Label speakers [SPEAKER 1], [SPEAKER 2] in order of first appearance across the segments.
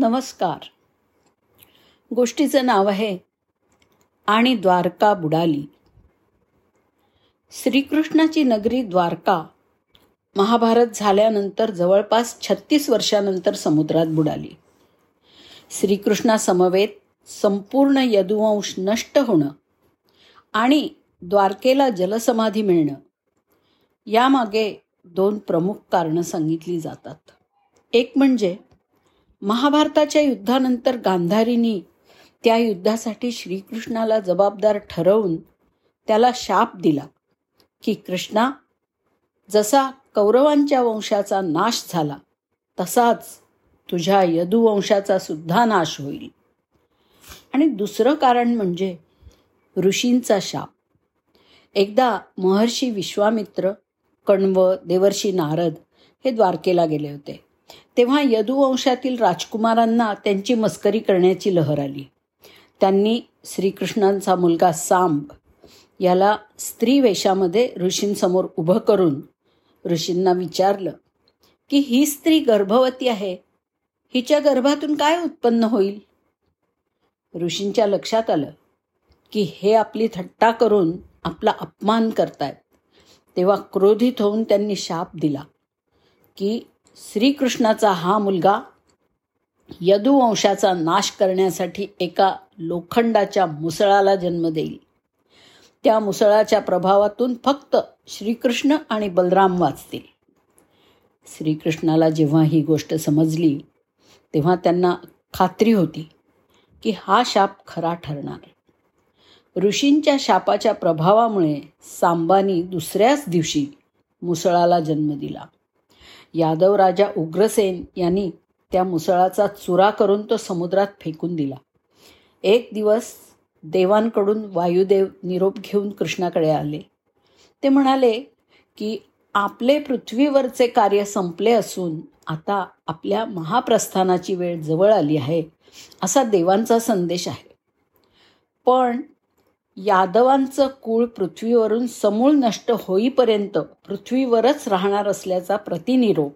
[SPEAKER 1] नमस्कार. गोष्टीचं नाव आहे आणि द्वारका बुडाली. श्रीकृष्णाची नगरी द्वारका महाभारत झाल्यानंतर जवळपास छत्तीस वर्षानंतर समुद्रात बुडाली. श्रीकृष्णासमवेत संपूर्ण यदुवंश नष्ट होणं आणि द्वारकेला जलसमाधी मिळणं यामागे दोन प्रमुख कारणं सांगितली जातात. एक म्हणजे महाभारताच्या युद्धानंतर गांधारीनी त्या युद्धासाठी श्रीकृष्णाला जबाबदार ठरवून त्याला शाप दिला की कृष्णा जसा कौरवांच्या वंशाचा नाश झाला तसाच तुझ्या यदुवंशाचा सुद्धा नाश होईल. आणि दुसरं कारण म्हणजे ऋषींचा शाप. एकदा महर्षी विश्वामित्र कण्व देवर्षी नारद हे द्वारकेला गेले होते. तेव्हा यदुवंशातील राजकुमारांना त्यांची मस्करी करण्याची लहर आली. त्यांनी श्रीकृष्णांचा मुलगा सांब याला स्त्री वेशामध्ये ऋषींसमोर उभं करून ऋषींना विचारलं की ही स्त्री गर्भवती आहे. हिच्या गर्भातून काय उत्पन्न होईल? ऋषींच्या लक्षात आलं की हे आपली थट्टा करून आपला अपमान करतायत. तेव्हा क्रोधित होऊन त्यांनी शाप दिला की श्रीकृष्णाचा हा मुलगा यदुवंशाचा नाश करण्यासाठी एका लोखंडाच्या मुसळाला जन्म देईल. त्या मुसळाच्या प्रभावातून फक्त श्रीकृष्ण आणि बलराम वाचतील. श्रीकृष्णाला जेव्हा ही गोष्ट समजली तेव्हा त्यांना खात्री होती की हा शाप खरा ठरणार. ऋषींच्या शापाच्या प्रभावामुळे सांबानी दुसऱ्याच दिवशी मुसळाला जन्म दिला. यादव राजा उग्रसेन यांनी त्या मुसळाचा चुरा करून तो समुद्रात फेकून दिला. एक दिवस देवांकडून वायुदेव निरोप घेऊन कृष्णाकडे आले. ते म्हणाले की आपले पृथ्वीवरचे कार्य संपले असून आता आपल्या महाप्रस्थानाची वेळ जवळ आली आहे असा देवांचा संदेश आहे. पण यादवांचं कुळ पृथ्वीवरून समूळ नष्ट होईपर्यंत पृथ्वीवरच राहणार असल्याचा प्रतिनिरोप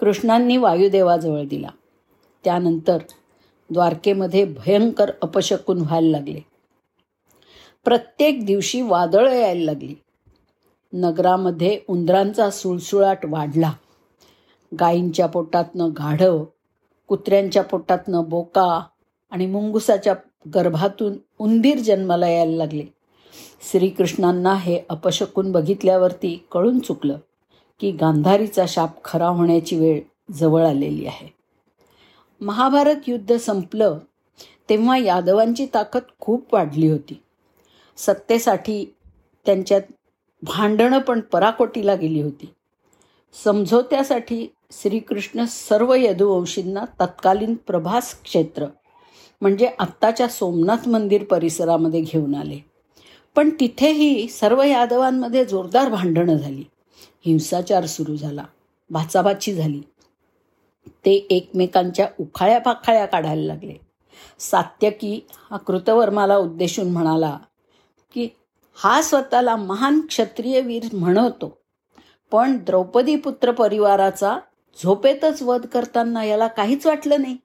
[SPEAKER 1] कृष्णांनी वायुदेवाजवळ दिला. त्यानंतर द्वारकेमध्ये भयंकर अपशकून व्हायला लागले. प्रत्येक दिवशी वादळं यायला लागली. नगरामध्ये उंदरांचा सुळसुळाट वाढला. गायींच्या पोटातनं गाढव कुत्र्यांच्या पोटातनं बोका आणि मुंगुसाच्या गर्भातून उंदीर जन्माला यायला लागले. श्रीकृष्णांना हे अपशकून बघितल्यावरती कळून चुकलं की गांधारीचा शाप खरा होण्याची वेळ जवळ आलेली आहे. महाभारत युद्ध संपलं तेव्हा यादवांची ताकद खूप वाढली होती. सत्तेसाठी त्यांच्यात भांडणं पण पराकोटीला गेली होती. समझोत्यासाठी श्रीकृष्ण सर्व यदुवंशींना तत्कालीन प्रभास क्षेत्र म्हणजे आत्ताच्या सोमनाथ मंदिर परिसरामध्ये घेऊन आले. पण तिथेही सर्व यादवांमध्ये जोरदार भांडणं झाली. हिंसाचार सुरू झाला. भाचाभाची झाली. ते एकमेकांच्या उखाळ्या पाखाळ्या काढायला लागले. सात्यकी हा कृतवर्माला उद्देशून म्हणाला की हा स्वतःला महान क्षत्रिय वीर म्हणवतो. पण द्रौपदी पुत्र परिवाराचा झोपेतच वध करताना याला काहीच वाटलं नाही.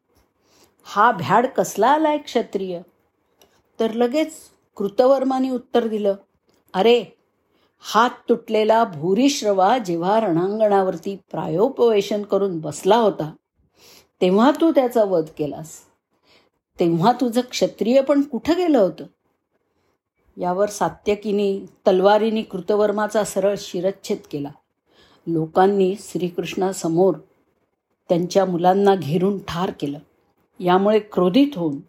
[SPEAKER 1] हा भ्याड कसला आलाय क्षत्रिय? तर लगेच कृतवर्माने उत्तर दिलं अरे हात तुटलेला भूरिश्रवा जेव्हा रणांगणावरती प्रायोपवेशन करून बसला होता तेव्हा तू त्याचा वध केलास. तेव्हा तुझं क्षत्रिय पण कुठं गेलं होतं? यावर सात्यकीने तलवारीने कृतवर्माचा सरळ शिरच्छेद केला. लोकांनी श्रीकृष्णासमोर त्यांच्या मुलांना घेरून ठार केलं. यामुळे क्रोधित होऊन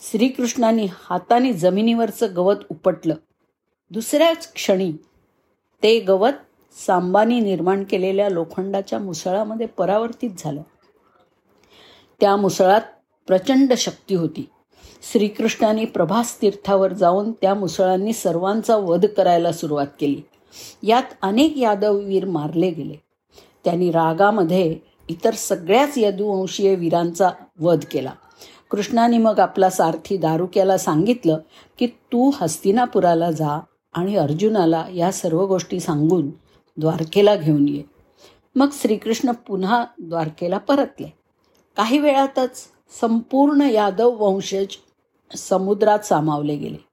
[SPEAKER 1] श्रीकृष्णाने हाताने जमिनीवरचं गवत उपटलं. दुसऱ्याच क्षणी ते गवत सांबानी निर्माण केलेल्या लोखंडाच्या मुसळामध्ये परावर्तित झालं. त्या मुसळात प्रचंड शक्ती होती. श्रीकृष्णाने प्रभास तीर्थावर जाऊन त्या मुसळांनी सर्वांचा वध करायला सुरुवात केली. यात अनेक यादववीर मारले गेले. त्यांनी रागामध्ये इतर सगळ्याच यदुवंशीय वीरांचा वध केला. कृष्णाने मग आपला सारथी दारुक्याला सांगितलं की तू हस्तिनापुराला जा आणि अर्जुनाला या सर्व गोष्टी सांगून द्वारकेला घेऊन ये. मग श्रीकृष्ण पुन्हा द्वारकेला परतले. काही वेळातच संपूर्ण यादव वंशज समुद्रात सामावले गेले.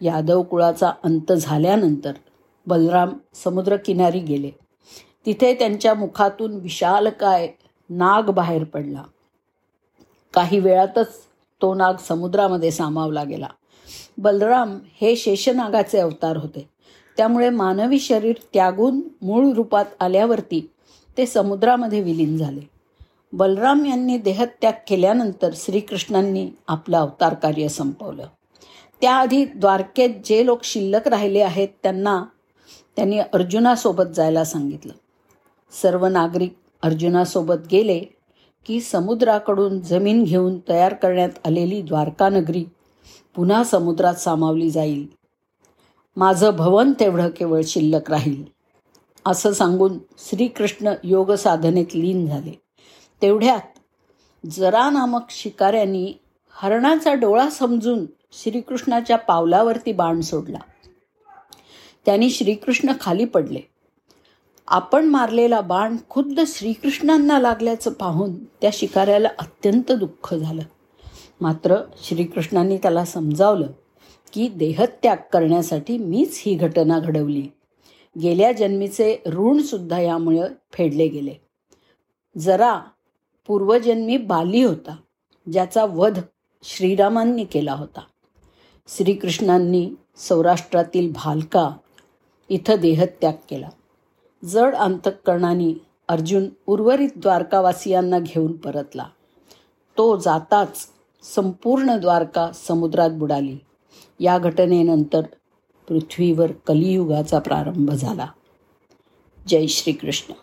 [SPEAKER 1] यादव कुळाचा अंत झाल्यानंतर बलराम समुद्रकिनारी गेले. तिथे त्यांच्या मुखातून विशालकाय नाग बाहेर पडला. काही वेळातच तो नाग समुद्रामध्ये सामावला गेला. बलराम हे शेषनागाचे अवतार होते. त्यामुळे मानवी शरीर त्यागून मूळ रूपात आल्यावरती ते समुद्रामध्ये विलीन झाले. बलराम यांनी देहत्याग केल्यानंतर श्रीकृष्णांनी आपलं अवतार कार्य संपवलं. त्याआधी द्वारकेत जे लोक शिल्लक राहिले आहेत त्यांना त्यांनी अर्जुनासोबत जायला सांगितलं. सर्व नागरिक अर्जुनासोबत गेले की समुद्राकडून जमीन घेऊन तयार करण्यात आलेली द्वारकानगरी पुन्हा समुद्रात सामावली जाईल. माझं भवन तेवढं केवळ शिल्लक राहील. असं सांगून श्रीकृष्ण योग साधनेत लीन झाले. तेवढ्यात जरा नामक शिकाऱ्यांनी हरणाचा डोळा समजून श्रीकृष्णाच्या पावलावरती बाण सोडला. त्यांनी श्रीकृष्ण खाली पडले. आपण मारलेला बाण खुद्द श्रीकृष्णांना लागल्याचं पाहून त्या शिकाऱ्याला अत्यंत दुःख झालं. मात्र श्रीकृष्णांनी त्याला समजावलं की देहत्याग करण्यासाठी मीच ही घटना घडवली. गेल्या जन्मीचे ऋणसुद्धा यामुळे फेडले गेले. जरा पूर्वजन्मी बाली होता ज्याचा वध श्रीरामांनी केला होता. श्रीकृष्णांनी सौराष्ट्रातील भालका इथं देहत्याग केला. जड अंतकरणाने अर्जुन उर्वरित द्वारकावासियांना घेऊन परतला. तो जाताच संपूर्ण द्वारका समुद्रात बुडाली. या घटनेनंतर पृथ्वीवर कलियुगाचा प्रारंभ झाला. जय श्रीकृष्ण.